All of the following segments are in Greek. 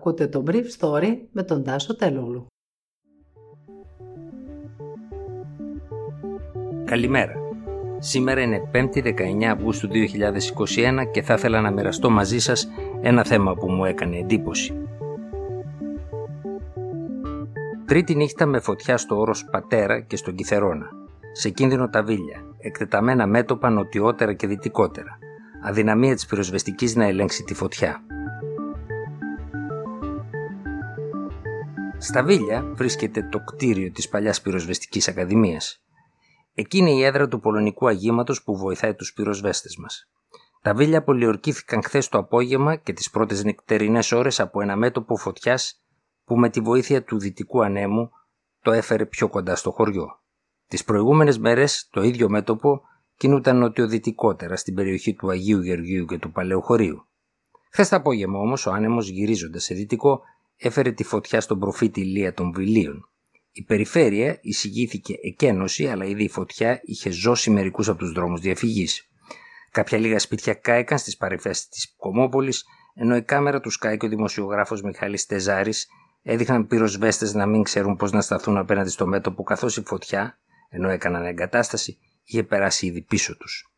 Ακούτε το Brief Story με τον Τάσο Τελούλου. Καλημέρα. Σήμερα είναι 5η 19 Αυγούστου 2021 και θα ήθελα να μοιραστώ μαζί σας ένα θέμα που μου έκανε εντύπωση. Τρίτη νύχτα με φωτιά στο όρος Πατέρα και στον Κιθερώνα. Σε κίνδυνο τα βίλια, εκτεταμένα μέτωπα νοτιότερα και δυτικότερα. Αδυναμία της πυροσβεστικής να ελέγξει τη φωτιά. Στα Βίλια βρίσκεται το κτίριο της παλιάς πυροσβεστικής ακαδημίας. Εκείνη η έδρα του πολωνικού αγήματος που βοηθάει τους πυροσβέστες μας. Τα Βίλια πολιορκήθηκαν χθες το απόγευμα και τις πρώτες νεκτερινές ώρες από ένα μέτωπο φωτιάς που με τη βοήθεια του δυτικού ανέμου το έφερε πιο κοντά στο χωριό. Τις προηγούμενες μέρες το ίδιο μέτωπο κινούταν νοτιοδυτικότερα στην περιοχή του Αγίου Γεωργίου και του Παλαιού Χωρίου. Χθες το απόγευμα όμως ο άνεμος γυρίζοντας σε δυτικό έφερε τη φωτιά στον προφήτη Ηλία των Βιλίων. Η περιφέρεια εισηγήθηκε εκένωση, αλλά ήδη η φωτιά είχε ζώσει μερικούς από τους δρόμους διαφυγής. Κάποια λίγα σπίτια κάηκαν στις παρεφέσει της Κομόπολης, ενώ η κάμερα του Σκάι και ο δημοσιογράφος Μιχάλης Τεζάρης έδειχναν πυροσβέστες να μην ξέρουν πώς να σταθούν απέναντι στο μέτωπο, καθώς η φωτιά, ενώ έκαναν εγκατάσταση, είχε περάσει ήδη πίσω τους.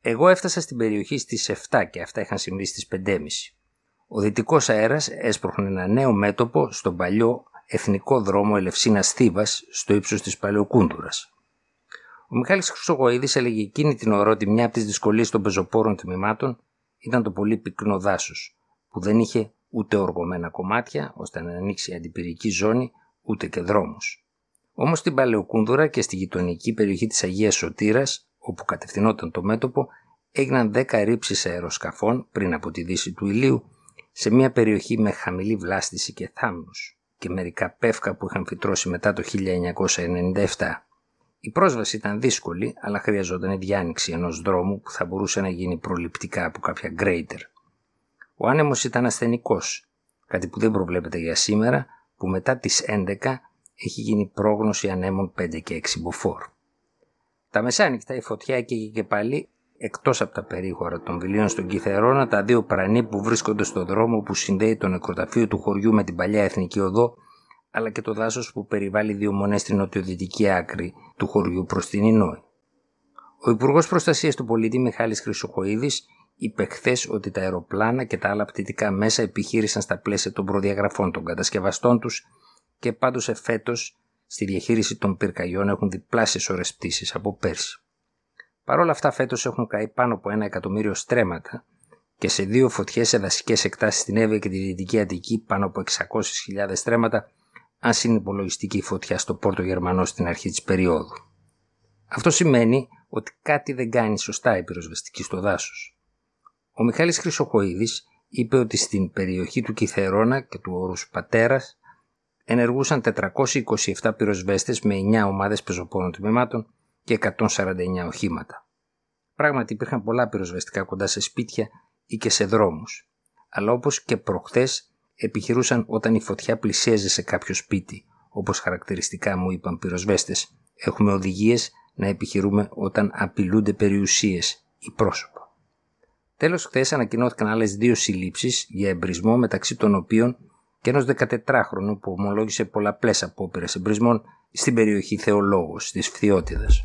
Εγώ έφτασα στην περιοχή στις 7 και αυτά είχαν συμβεί στις 5.30. Ο δυτικός αέρας έσπροχνε ένα νέο μέτωπο στον παλιό εθνικό δρόμο Ελευσίνας Θήβας στο ύψος της Παλαιοκούντουρας. Ο Μιχάλης Χρυσογοίδης έλεγε εκείνη την ώρα ότι μια από τις δυσκολίες των πεζοπόρων τμήματων ήταν το πολύ πυκνό δάσος, που δεν είχε ούτε οργωμένα κομμάτια ώστε να ανοίξει αντιπυρική ζώνη ούτε και δρόμους. Όμως στην Παλαιοκούνδουρα και στη γειτονική περιοχή της Αγίας Σωτήρας, όπου κατευθυνόταν το μέτωπο, έγιναν 10 ρήψεις αεροσκαφών πριν από τη δύση του ηλίου σε μια περιοχή με χαμηλή βλάστηση και θάμνους και μερικά πεύκα που είχαν φυτρώσει μετά το 1997. Η πρόσβαση ήταν δύσκολη, αλλά χρειαζόταν η διάνοιξη ενός δρόμου που θα μπορούσε να γίνει προληπτικά από κάποια γκρέιτερ. Ο άνεμος ήταν ασθενικός, κάτι που δεν προβλέπεται για σήμερα, που μετά τις 11 έχει γίνει πρόγνωση ανέμων 5 και 6 μποφόρ. Τα μεσάνυχτα η φωτιά έκαιγε και πάλι εκτός από τα περίχωρα των βιλίων στον Κιθερώνα, τα δύο πρανή που βρίσκονται στο δρόμο που συνδέει το νεκροταφείο του χωριού με την παλιά εθνική οδό, αλλά και το δάσος που περιβάλλει δύο μονές στην νοτιοδυτική άκρη του χωριού προς την Ινόη. Ο Υπουργός Προστασίας του Πολίτη Μιχάλης Χρυσοχοίδης είπε χθες ότι τα αεροπλάνα και τα άλλα πτυτικά μέσα επιχείρησαν στα πλαίσια των προδιαγραφών των κατασκευαστών τους και πάντως εφέτος στη διαχείριση των πυρκαγιών έχουν διπλάσιες ώρες πτήσεις από πέρσι. Παρ' όλα αυτά, φέτος έχουν καεί πάνω από ένα εκατομμύριο στρέμματα και σε δύο φωτιές σε δασικέ εκτάσεις στην Εύη και τη Δυτική Αττική πάνω από 600.000 στρέμματα, αν συνυπολογιστεί η φωτιά στο Πόρτο Γερμανό στην αρχή της περίοδου. Αυτό σημαίνει ότι κάτι δεν κάνει σωστά η πυροσβεστική στο δάσος. Ο Μιχάλης Χρυσοχοίδης είπε ότι στην περιοχή του Κιθερώνα και του όρους Πατέρας ενεργούσαν 427 πυροσβέστες με 9 ομάδες πεζοπόρων τμήματων και 149 οχήματα. Πράγματι υπήρχαν πολλά πυροσβεστικά κοντά σε σπίτια ή και σε δρόμους, αλλά όπως και προχθές επιχειρούσαν όταν η φωτιά πλησίαζε σε κάποιο σπίτι, όπως χαρακτηριστικά μου είπαν πυροσβέστες. Έχουμε οδηγίες να επιχειρούμε όταν απειλούνται περιουσίες ή πρόσωπα. Τέλος, χθες ανακοινώθηκαν άλλες δύο συλλήψεις για εμπρισμό μεταξύ των οποίων και ενός 14χρονου που ομολόγησε πολλαπλές απόπειρες εμπρισμών στην περιοχή Θεολόγος της Φθιώτιδας.